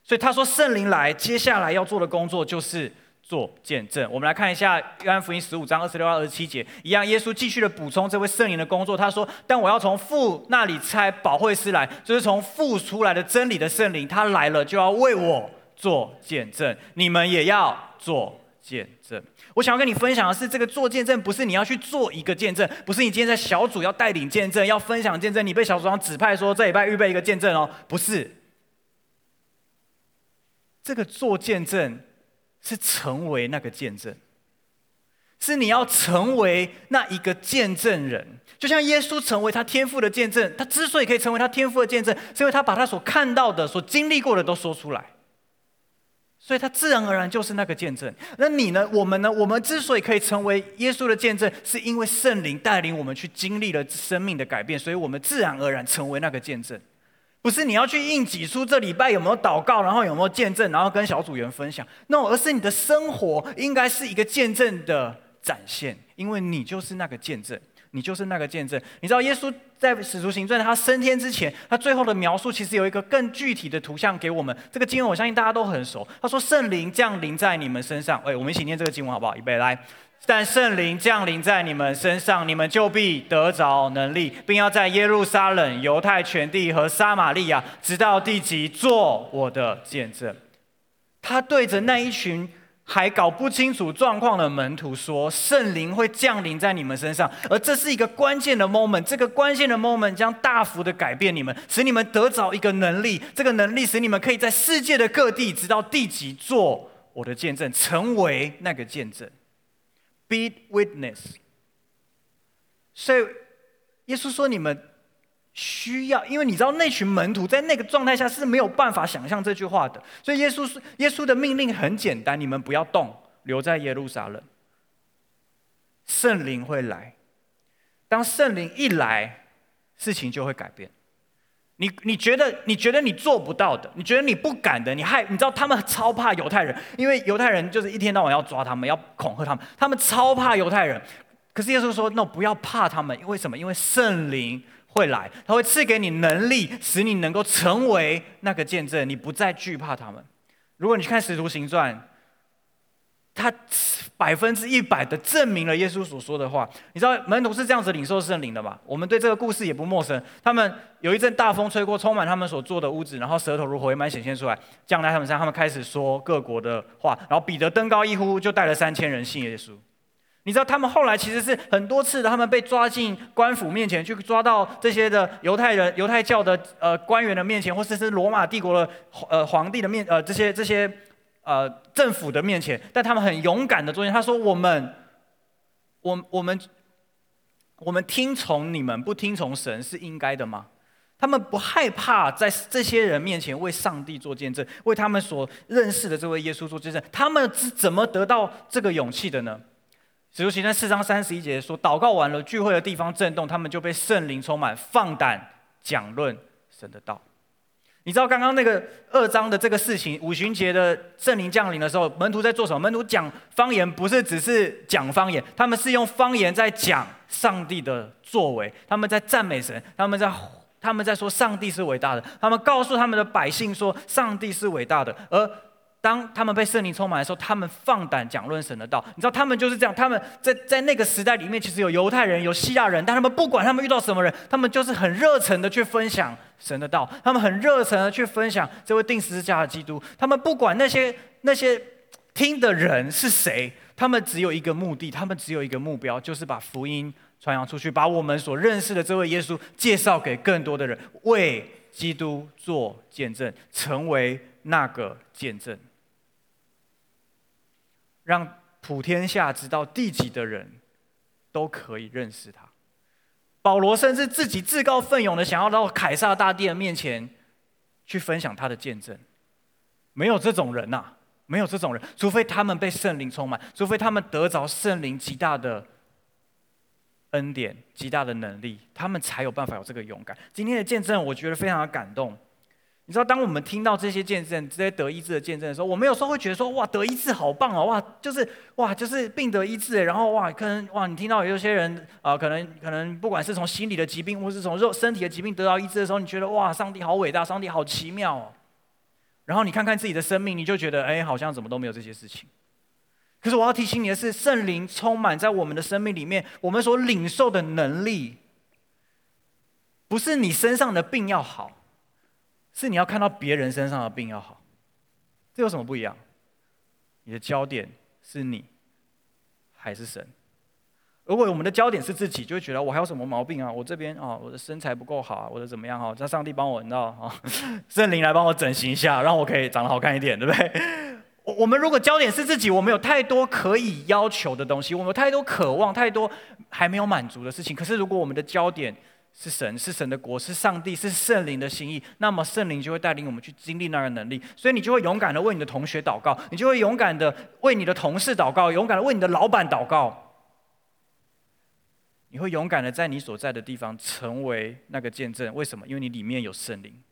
所以他说，圣灵来，接下来要做的工作就是做见证。我们来看一下约翰福音十五章二十六到二十七节，一样，耶稣继续的补充这位圣灵的工作。他说：“但我要从父那里差保惠师来，就是从父出来的真理的圣灵，他来了就要为我。”做见证，你们也要做见证。我想要跟你分享的是，这个做见证不是你要去做一个见证，不是你今天在小组要带领见证、要分享见证，你被小组长指派说这礼拜预备一个见证哦，不是。这个做见证是成为那个见证，是你要成为那一个见证人，就像耶稣成为他天赋的见证。他之所以可以成为他天赋的见证，是因为他把他所看到的、所经历过的都说出来。所以，他自然而然就是那个见证。那你呢？我们呢？我们之所以可以成为耶稣的见证，是因为圣灵带领我们去经历了生命的改变，所以我们自然而然成为那个见证。不是你要去硬挤出这礼拜有没有祷告，然后有没有见证，然后跟小组员分享。那而是你的生活应该是一个见证的展现，因为你就是那个见证。你就是那个见证。你知道耶稣在使徒行传他升天之前，他最后的描述其实有一个更具体的图像给我们。这个经文我相信大家都很熟。他说：“圣灵降临在你们身上。”哎，我们一起念这个经文好不好？预备来。但圣灵降临在你们身上，你们就必得着能力，并要在耶路撒冷、犹太全地和撒玛利亚，直到地极，做我的见证。他对着那一群。还搞不清楚状况的门徒说：“圣灵会降临在你们身上，而这是一个关键的 moment。这个关键的 moment 将大幅的改变你们，使你们得着一个能力。这个能力使你们可以在世界的各地，直到地极，做我的见证，成为那个见证，be witness。所以，耶稣说：你们。”需要，因为你知道那群门徒在那个状态下是没有办法想象这句话的，所以耶稣耶稣的命令很简单：你们不要动，留在耶路撒冷。圣灵会来，当圣灵一来，事情就会改变。你你觉得你觉得你做不到的，你觉得你不敢的，你害你知道他们超怕犹太人，因为犹太人就是一天到晚要抓他们，要恐吓他们，他们超怕犹太人。可是耶稣说：“那、no, 不要怕他们，因为什么？因为圣灵。”会来，他会赐给你能力，使你能够成为那个见证，你不再惧怕他们。如果你去看《使徒行传》，他百分之一百的证明了耶稣所说的话。你知道门徒是这样子领受圣灵的吗？我们对这个故事也不陌生。他们有一阵大风吹过，充满他们所住的屋子，然后舌头如火焰般显现出来，降在他们上，他们开始说各国的话。然后彼得登高一呼，就带了三千人信耶稣。你知道他们后来其实是很多次，他们被抓进官府面前，去抓到这些的犹太人、犹太教的呃官员的面前，或者是罗马帝国的呃皇帝的面呃这些这些呃政府的面前，但他们很勇敢的做。他说：“我们，我我们我们听从你们，不听从神是应该的吗？”他们不害怕在这些人面前为上帝做见证，为他们所认识的这位耶稣做见证。他们是怎么得到这个勇气的呢？使徒行传四章三十一节说：“祷告完了，聚会的地方震动，他们就被圣灵充满，放胆讲论神的道。”你知道刚刚那个二章的这个事情，五旬节的圣灵降临的时候，门徒在做什么？门徒讲方言，不是只是讲方言，他们是用方言在讲上帝的作为，他们在赞美神，他们在 他们在说上帝是伟大的，他们告诉他们的百姓说上帝是伟大的，而。当他们被圣灵充满的时候，他们放胆讲论神的道。你知道，他们就是这样。他们在在那个时代里面，其实有犹太人，有希腊人，但他们不管他们遇到什么人，他们就是很热诚的去分享神的道。他们很热诚的去分享这位定十字架的基督。他们不管那些那些听的人是谁，他们只有一个目的，他们只有一个目标，就是把福音传扬出去，把我们所认识的这位耶稣介绍给更多的人，为基督做见证，成为那个见证。让普天下知道地极的人都可以认识他。保罗甚至自己自告奋勇的想要到凯撒大帝的面前去分享他的见证。没有这种人呐，没有这种人，除非他们被圣灵充满，除非他们得着圣灵极大的恩典、极大的能力，他们才有办法有这个勇敢。今天的见证，我觉得非常的感动。你知道，当我们听到这些见证、这些得医治的见证的时候，我们有时候会觉得说：哇，得医治好棒哦！哇，就是哇，就是病得医治。然后哇，可能哇，你听到有些人啊、可能可能不管是从心理的疾病，或是从肉身体的疾病得到医治的时候，你觉得哇，上帝好伟大，上帝好奇妙哦。然后你看看自己的生命，你就觉得哎，好像怎么都没有这些事情。可是我要提醒你的是，圣灵充满在我们的生命里面，我们所领受的能力，不是你身上的病要好。是你要看到别人身上的病要好，这有什么不一样？你的焦点是你还是神？如果我们的焦点是自己，就会觉得我还有什么毛病啊？我这边啊，我的身材不够好啊，我的怎么样哈？叫上帝帮我，你知道啊，圣灵来帮我整形一下，让我可以长得好看一点，对不对？我我们如果焦点是自己，我们有太多可以要求的东西，我们有太多渴望，太多还没有满足的事情。可是如果我们的焦点，是神，是神的国，是上帝，是圣灵的心意。那么圣灵就会带领我们去经历那个能力，所以你就会勇敢的为你的同学祷告，你就会勇敢的为你的同事祷告，勇敢的为你的老板祷告。你会勇敢的在你所在的地方成为那个见证。为什么？因为你里面有圣灵，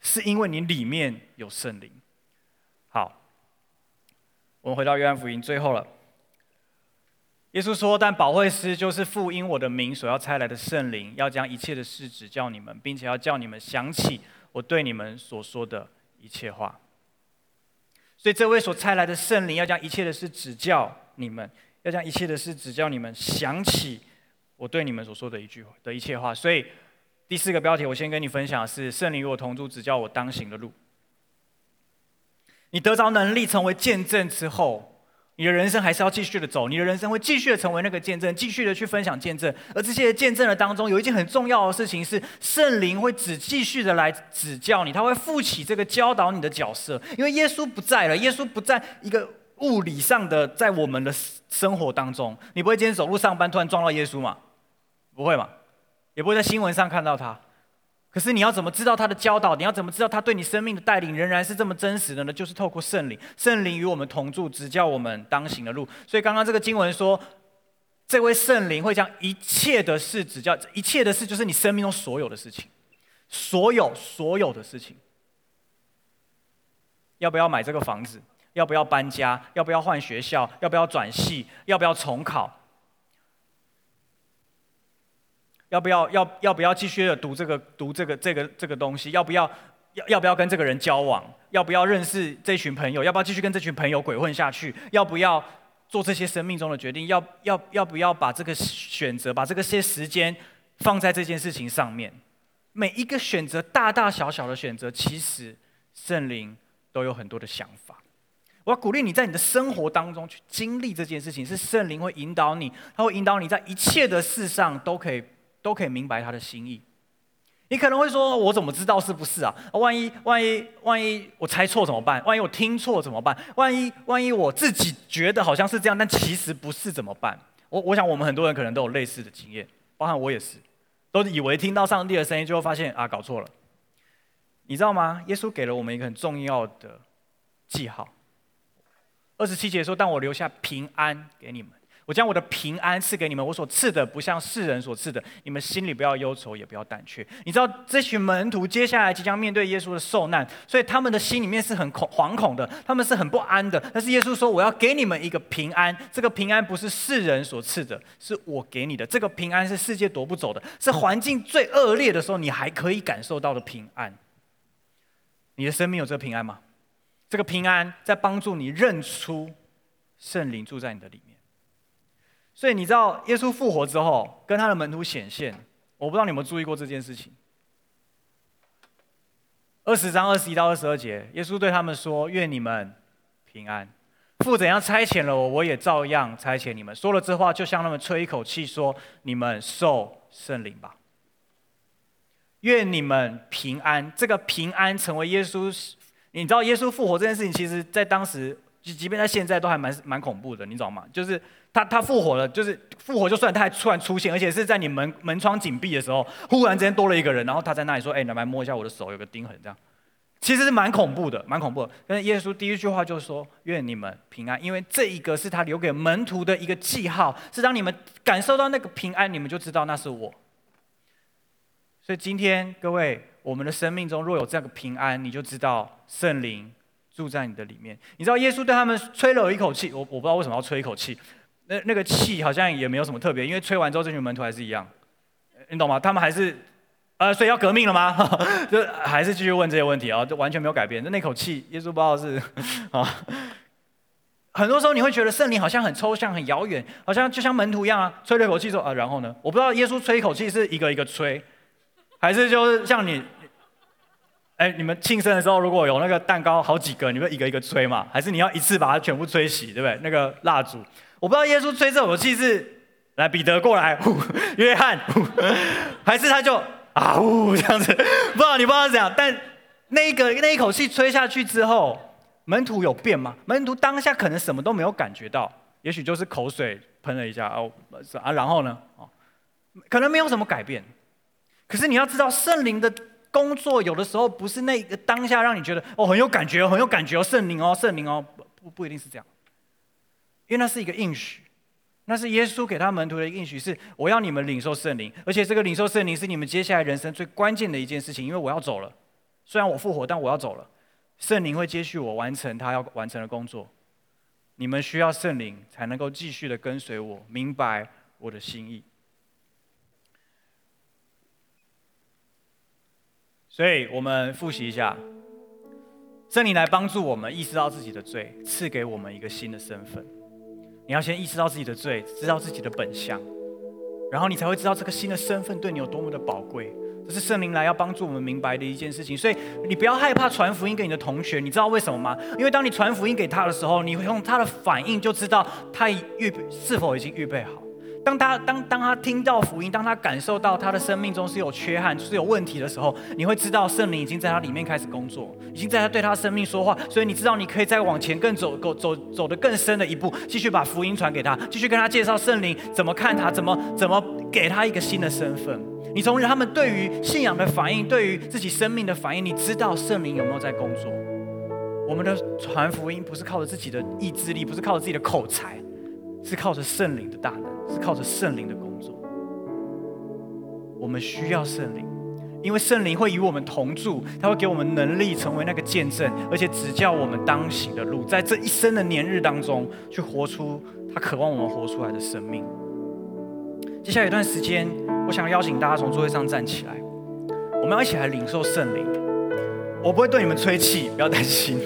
是因为你里面有圣灵。好，我们回到约翰福音最后了。耶稣说：“但保惠师就是父因我的名所要差来的圣灵，要将一切的事指教你们，并且要叫你们想起我对你们所说的一切话。所以这位所差来的圣灵要将一切的事指教你们，要将一切的事指教你们，想起我对你们所说的一句的一切话。所以第四个标题，我先跟你分享的是圣灵与我同住，指教我当行的路。你得着能力成为见证之后。”你的人生还是要继续的走，你的人生会继续的成为那个见证，继续的去分享见证。而这些见证的当中，有一件很重要的事情是，圣灵会只继续的来指教你，他会负起这个教导你的角色。因为耶稣不在了，耶稣不在一个物理上的在我们的生活当中。你不会今天走路上班突然撞到耶稣嘛？不会嘛？也不会在新闻上看到他。可是你要怎么知道他的教导？你要怎么知道他对你生命的带领仍然是这么真实的呢？就是透过圣灵，圣灵与我们同住，指教我们当行的路。所以刚刚这个经文说，这位圣灵会将一切的事指教，一切的事就是你生命中所有的事情，所有所有的事情。要不要买这个房子？要不要搬家？要不要换学校？要不要转系？要不要重考？要不要要要不要继续的读这个读这个这个这个东西？要不要要要不要跟这个人交往？要不要认识这群朋友？要不要继续跟这群朋友鬼混下去？要不要做这些生命中的决定？要要要不要把这个选择，把这个些时间放在这件事情上面？每一个选择，大大小小的选择，其实圣灵都有很多的想法。我要鼓励你在你的生活当中去经历这件事情，是圣灵会引导你，他会引导你在一切的事上都可以。都可以明白他的心意。你可能会说：“我怎么知道是不是啊？万一万一万一我猜错怎么办？万一我听错怎么办？万一万一我自己觉得好像是这样，但其实不是怎么办？”我我想我们很多人可能都有类似的经验，包含我也是，都以为听到上帝的声音，就会发现啊，搞错了。你知道吗？耶稣给了我们一个很重要的记号。二十七节说：“但我留下平安给你们。”我将我的平安赐给你们，我所赐的不像世人所赐的。你们心里不要忧愁，也不要胆怯。你知道这群门徒接下来即将面对耶稣的受难，所以他们的心里面是很恐惶恐的，他们是很不安的。但是耶稣说：“我要给你们一个平安，这个平安不是世人所赐的，是我给你的。这个平安是世界夺不走的，是环境最恶劣的时候你还可以感受到的平安。你的生命有这个平安吗？这个平安在帮助你认出圣灵住在你的里面。”所以你知道，耶稣复活之后，跟他的门徒显现，我不知道你有没有注意过这件事情。二十章二十一到二十二节，耶稣对他们说：“愿你们平安。父怎样差遣了我，我也照样差遣你们。”说了这话，就向他们吹一口气，说：“你们受圣灵吧。”愿你们平安。这个平安成为耶稣，你知道耶稣复活这件事情，其实在当时，即便在现在，都还蛮蛮恐怖的，你知道吗？就是。他他复活了，就是复活就算他还突然出现，而且是在你门门窗紧闭的时候，忽然之间多了一个人，然后他在那里说：“哎，你来摸一下我的手，有个钉痕。”这样，其实是蛮恐怖的，蛮恐怖的。但是耶稣第一句话就是说：“愿你们平安。”因为这一个是他留给门徒的一个记号，是当你们感受到那个平安，你们就知道那是我。所以今天各位，我们的生命中若有这个平安，你就知道圣灵住在你的里面。你知道耶稣对他们吹了一口气，我我不知道为什么要吹一口气，那那个气好像也没有什么特别，因为吹完之后这群门徒还是一样，你懂吗？他们还是。呃，所以要革命了吗？就还是继续问这些问题啊？就完全没有改变。就那口气，耶稣不知道是 啊。很多时候你会觉得圣灵好像很抽象、很遥远，好像就像门徒一样啊，吹了一口气说啊，然后呢？我不知道耶稣吹一口气是一个一个吹，还是就是像你，哎，你们庆生的时候如果有那个蛋糕好几个，你会一个一个吹嘛？还是你要一次把它全部吹熄，对不对？那个蜡烛，我不知道耶稣吹这口气是来彼得过来，呼 约翰呼，还是他就。啊呜，这样子，不知道你不知道怎样，但那个那一口气吹下去之后，门徒有变吗？门徒当下可能什么都没有感觉到，也许就是口水喷了一下哦啊，然后呢，哦，可能没有什么改变。可是你要知道，圣灵的工作有的时候不是那个当下让你觉得哦很有感觉，很有感觉哦，圣灵哦，圣灵哦，不不一定是这样，因为那是一个应许。那是耶稣给他门徒的应许，是我要你们领受圣灵，而且这个领受圣灵是你们接下来人生最关键的一件事情，因为我要走了。虽然我复活，但我要走了，圣灵会接续我完成他要完成的工作。你们需要圣灵才能够继续的跟随我，明白我的心意。所以我们复习一下，圣灵来帮助我们意识到自己的罪，赐给我们一个新的身份。你要先意识到自己的罪，知道自己的本相，然后你才会知道这个新的身份对你有多么的宝贵。这是圣灵来要帮助我们明白的一件事情。所以你不要害怕传福音给你的同学，你知道为什么吗？因为当你传福音给他的时候，你会用他的反应就知道他预是否已经预备好。当他当当他听到福音，当他感受到他的生命中是有缺憾、是有问题的时候，你会知道圣灵已经在他里面开始工作，已经在他对他生命说话。所以你知道你可以再往前更走，走走走得更深的一步，继续把福音传给他，继续跟他介绍圣灵怎么看他，怎么怎么给他一个新的身份。你从他们对于信仰的反应，对于自己生命的反应，你知道圣灵有没有在工作？我们的传福音不是靠着自己的意志力，不是靠着自己的口才，是靠着圣灵的大能。是靠着圣灵的工作，我们需要圣灵，因为圣灵会与我们同住，他会给我们能力成为那个见证，而且指教我们当行的路，在这一生的年日当中，去活出他渴望我们活出来的生命。接下来一段时间，我想邀请大家从座位上站起来，我们要一起来领受圣灵。我不会对你们吹气，不要担心，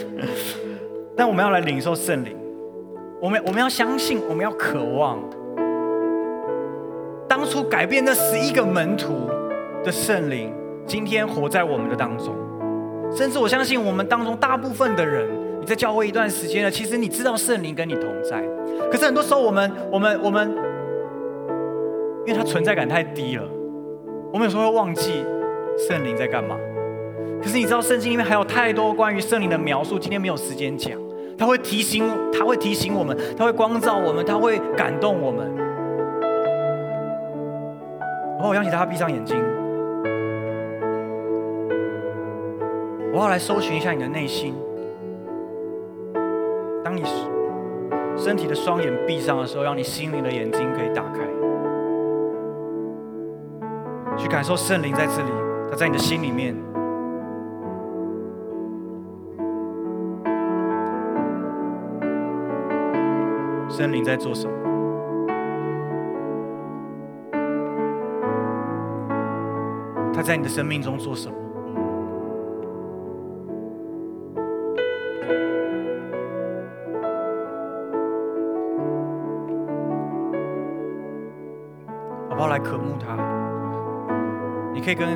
但我们要来领受圣灵。我们我们要相信，我们要渴望。当初改变那十一个门徒的圣灵，今天活在我们的当中。甚至我相信，我们当中大部分的人，你在教会一段时间了，其实你知道圣灵跟你同在。可是很多时候，我们、我们、我们，因为它存在感太低了，我们有时候会忘记圣灵在干嘛。可是你知道，圣经里面还有太多关于圣灵的描述，今天没有时间讲。他会提醒，他会提醒我们，他会光照我们，他会感动我们。然后我邀请大家闭上眼睛，我要来搜寻一下你的内心。当你身体的双眼闭上的时候，让你心灵的眼睛可以打开，去感受圣灵在这里，他在你的心里面。圣灵在做什么？他在你的生命中做什么？好不好？来渴慕他。你可以跟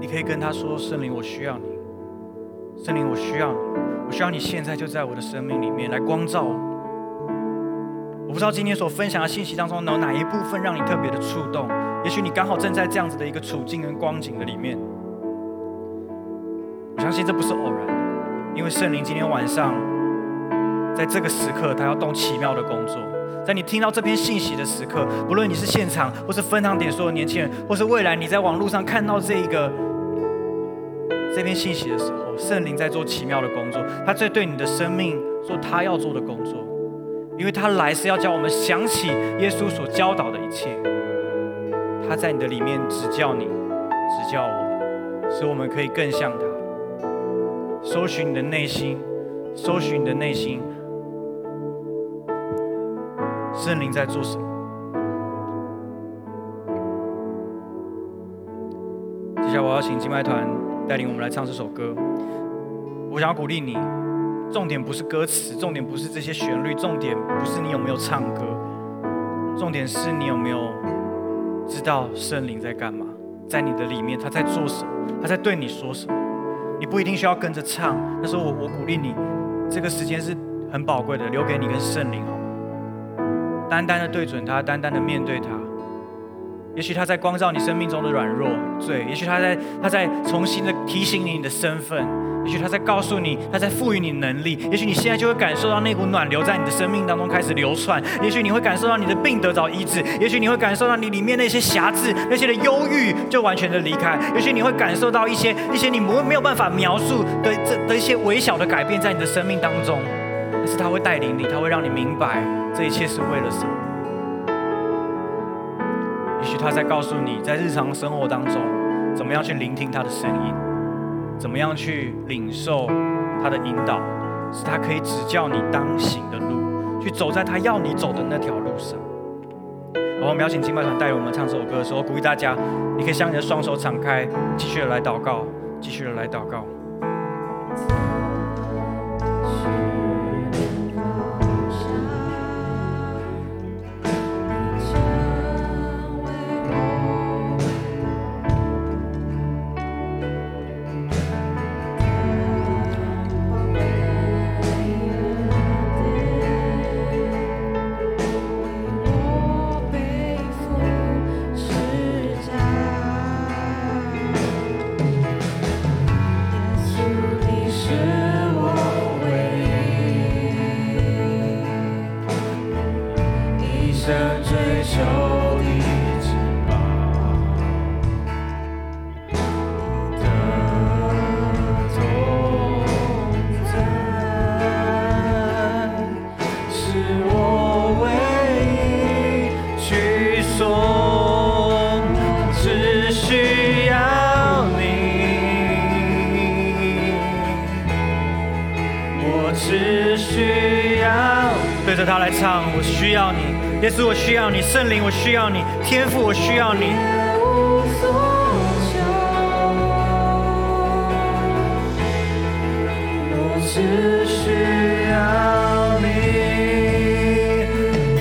你可以跟他说：“圣灵，我需要你。圣灵，我需要你。我需要你现在就在我的生命里面来光照我。”不知道今天所分享的信息当中，有哪一部分让你特别的触动？也许你刚好正在这样子的一个处境跟光景的里面，我相信这不是偶然的，因为圣灵今天晚上在这个时刻，他要动奇妙的工作。在你听到这篇信息的时刻，不论你是现场，或是分堂点所有年轻人，或是未来你在网络上看到这一个这篇信息的时候，圣灵在做奇妙的工作，他在对你的生命做他要做的工作，因为他来是要叫我们想起耶稣所教导的一切。他在你的里面指教你，指教我，使我们可以更像他。搜寻你的内心，搜寻你的内心，圣灵在做什么？接下来我要请敬拜团带领我们来唱这首歌。我想要鼓励你，重点不是歌词，重点不是这些旋律，重点不是你有没有唱歌，重点是你有没有知道圣灵在干嘛，在你的里面他在做什么，他在对你说什么。你不一定需要跟着唱，但是我我鼓励你，这个时间是很宝贵的，留给你跟圣灵好吗？单单的对准他，单单的面对他。也许他在光照你生命中的软弱罪，也许他在他在重新的提醒你你的身份，也许他在告诉你，他在赋予你能力。也许你现在就会感受到那股暖流在你的生命当中开始流窜，也许你会感受到你的病得着医治，也许你会感受到你里面那些瑕疵、那些的忧郁就完全的离开，也许你会感受到一些一些你没没有办法描述的这的一些微小的改变在你的生命当中，但是他会带领你，他会让你明白这一切是为了什么。他在告诉你，在日常生活当中，怎么样去聆听他的声音，怎么样去领受他的引导，使他可以指教你当行的路，去走在他要你走的那条路上。我们邀请敬拜团带领我们唱这首歌的时候，鼓励大家，你可以将你的双手敞开，继续的来祷告，继续的来祷告。我唯一去送，只需要你，我只需要，对着他来唱，我需要你。耶稣，我需要你；圣灵，我需要你；天赋，我需要你。我只需要你。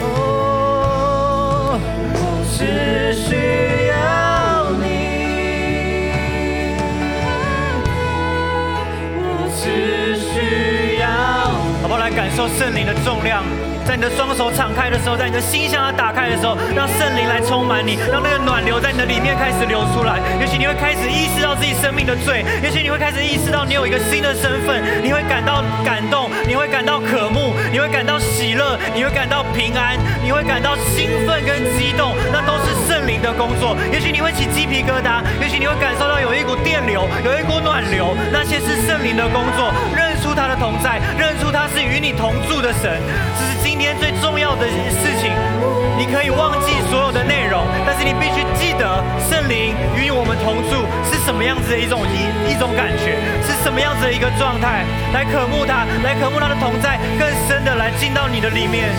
哦，我只需要你。我只需要。好不好？来感受圣灵的重量。在你的双手敞开的时候，在你的心向它打开的时候，让圣灵来充满你，让那个暖流在你的里面开始流出来。也许你会开始意识到自己生命的罪，也许你会开始意识到你有一个新的身份，你会感到感动，你会感到渴慕，你会感到喜乐，你会感到平安，你会感到兴奋跟激动，那都是圣灵的工作。也许你会起鸡皮疙瘩，也许你会感受到有一股电流，有一股暖流，那些是圣灵的工作。他的同在，认出他是与你同住的神，这是今。天最重要的事情，你可以忘记所有的内容，但是你必须记得圣灵与我们同住是什么样子的一种一一种感觉，是什么样子的一个状态，来渴慕他，来渴慕他的同在，更深的来进到你的里面。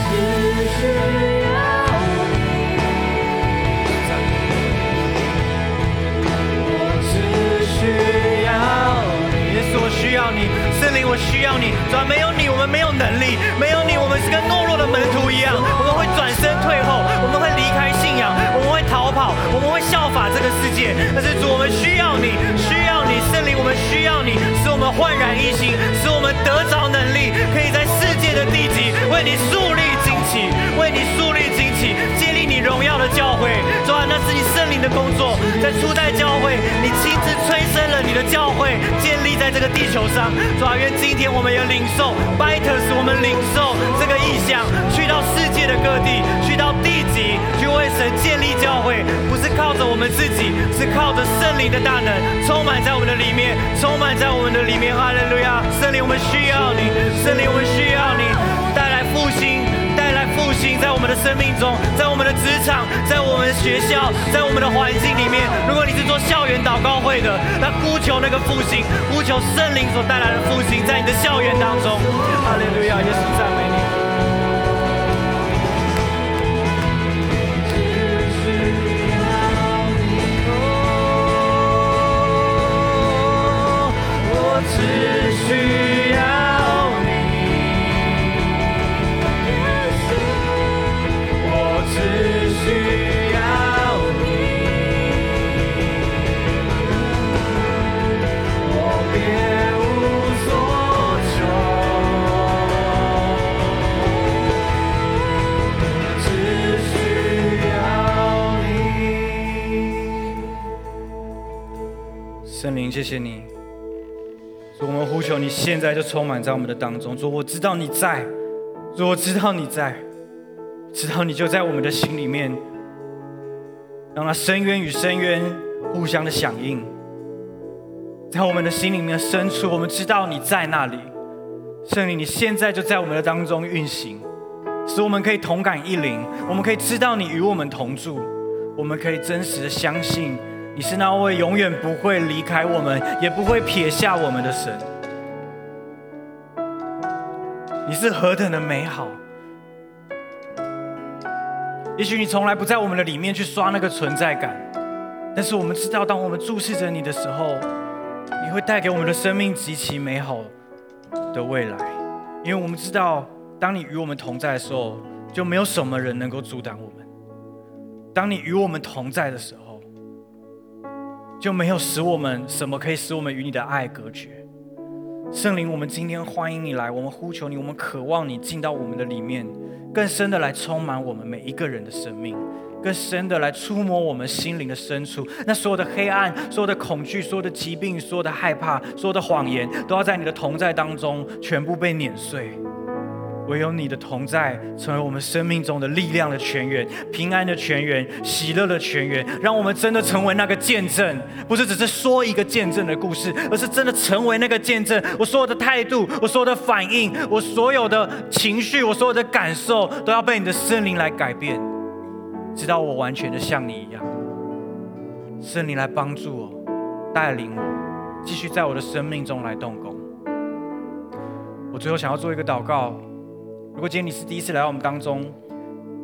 要你。圣灵，我需要你。主，没有你，我们没有能力；没有你，我们是跟懦弱的门徒一样。我们会转身退后，我们会离开信仰，我们会逃跑，我们会效法这个世界。但是主，我们需要你，需要你，圣灵，我们需要你，使我们焕然一新，使我们得着能力，可以在世界的地极为你树立起，为你树立旌旗，建立你荣耀的教会。主啊，那是你圣灵的工作，在初代教会，你亲自催生了你的教会，建立在这个地球上。主啊，愿今天我们也领受，Bites，我们领受这个意向，去到世界的各地，去到地极，去为神建立教会，不是靠着我们自己，是靠着圣灵的大能，充满在我们的里面，充满在我们的里面。哈利路亚！圣灵，我们需要你，圣灵，我们需要你，带来复兴，复兴。在我们的生命中，在我们的职场，在我们学校，在我们的环境里面。如果你是做校园祷告会的，那呼求那个复兴，呼求圣灵所带来的复兴，在你的校园当中。哈利路亚，耶稣赞美谢你。主，我们呼求你，现在就充满在我们的当中。主，我知道你在，主，我知道你在，知道你就在我们的心里面，让那深渊与深渊互相的响应，在我们的心里面深处，我们知道你在那里。圣灵，你现在就在我们的当中运行，使我们可以同感一灵，我们可以知道你与我们同住，我们可以真实的相信。你是那位永远不会离开我们，也不会撇下我们的神。你是何等的美好！也许你从来不在我们的里面去刷那个存在感，但是我们知道，当我们注视着你的时候，你会带给我们的生命极其美好的未来。因为我们知道，当你与我们同在的时候，就没有什么人能够阻挡我们。当你与我们同在的时候，就没有使我们什么可以使我们与你的爱隔绝。圣灵，我们今天欢迎你来，我们呼求你，我们渴望你进到我们的里面，更深的来充满我们每一个人的生命，更深的来触摸我们心灵的深处。那所有的黑暗、所有的恐惧、所有的疾病、所有的害怕、所有的谎言，都要在你的同在当中全部被碾碎。唯有你的同在，成为我们生命中的力量的泉源、平安的泉源、喜乐的泉源，让我们真的成为那个见证，不是只是说一个见证的故事，而是真的成为那个见证。我所有的态度，我所有的反应，我所有的情绪，我所有的感受，都要被你的圣灵来改变，直到我完全的像你一样。圣灵来帮助我，带领我，继续在我的生命中来动工。我最后想要做一个祷告。如果今天你是第一次来到我们当中，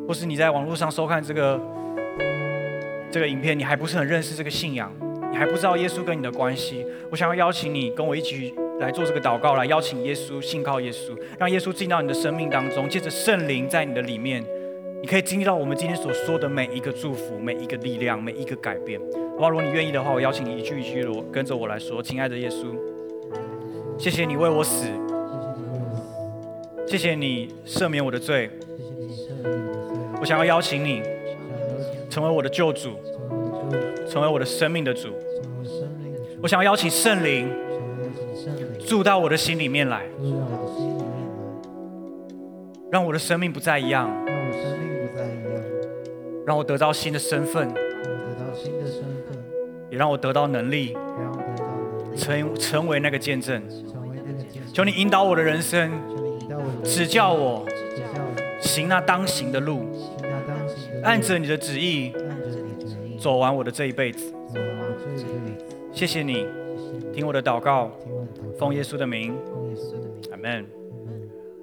或是你在网络上收看这个这个影片，你还不是很认识这个信仰，你还不知道耶稣跟你的关系，我想要邀请你跟我一起来做这个祷告，来邀请耶稣，信靠耶稣，让耶稣进到你的生命当中，借着圣灵在你的里面，你可以经历到我们今天所说的每一个祝福、每一个力量、每一个改变。好不好？如果你愿意的话，我邀请你一句一句的跟着我来说：亲爱的耶稣，谢谢你为我死。谢谢你赦免我的罪，我想要邀请你成为我的救主，成为我的生命的主。我想要邀请圣灵住到我的心里面来，让我的生命不再一样，让我得到新的身份，也让我得到能力，成成为那个见证。求你引导我的人生。指教我行那当行的路，按着你的旨意走完我的这一辈子。谢谢你，听我的祷告，奉耶稣的名，阿门。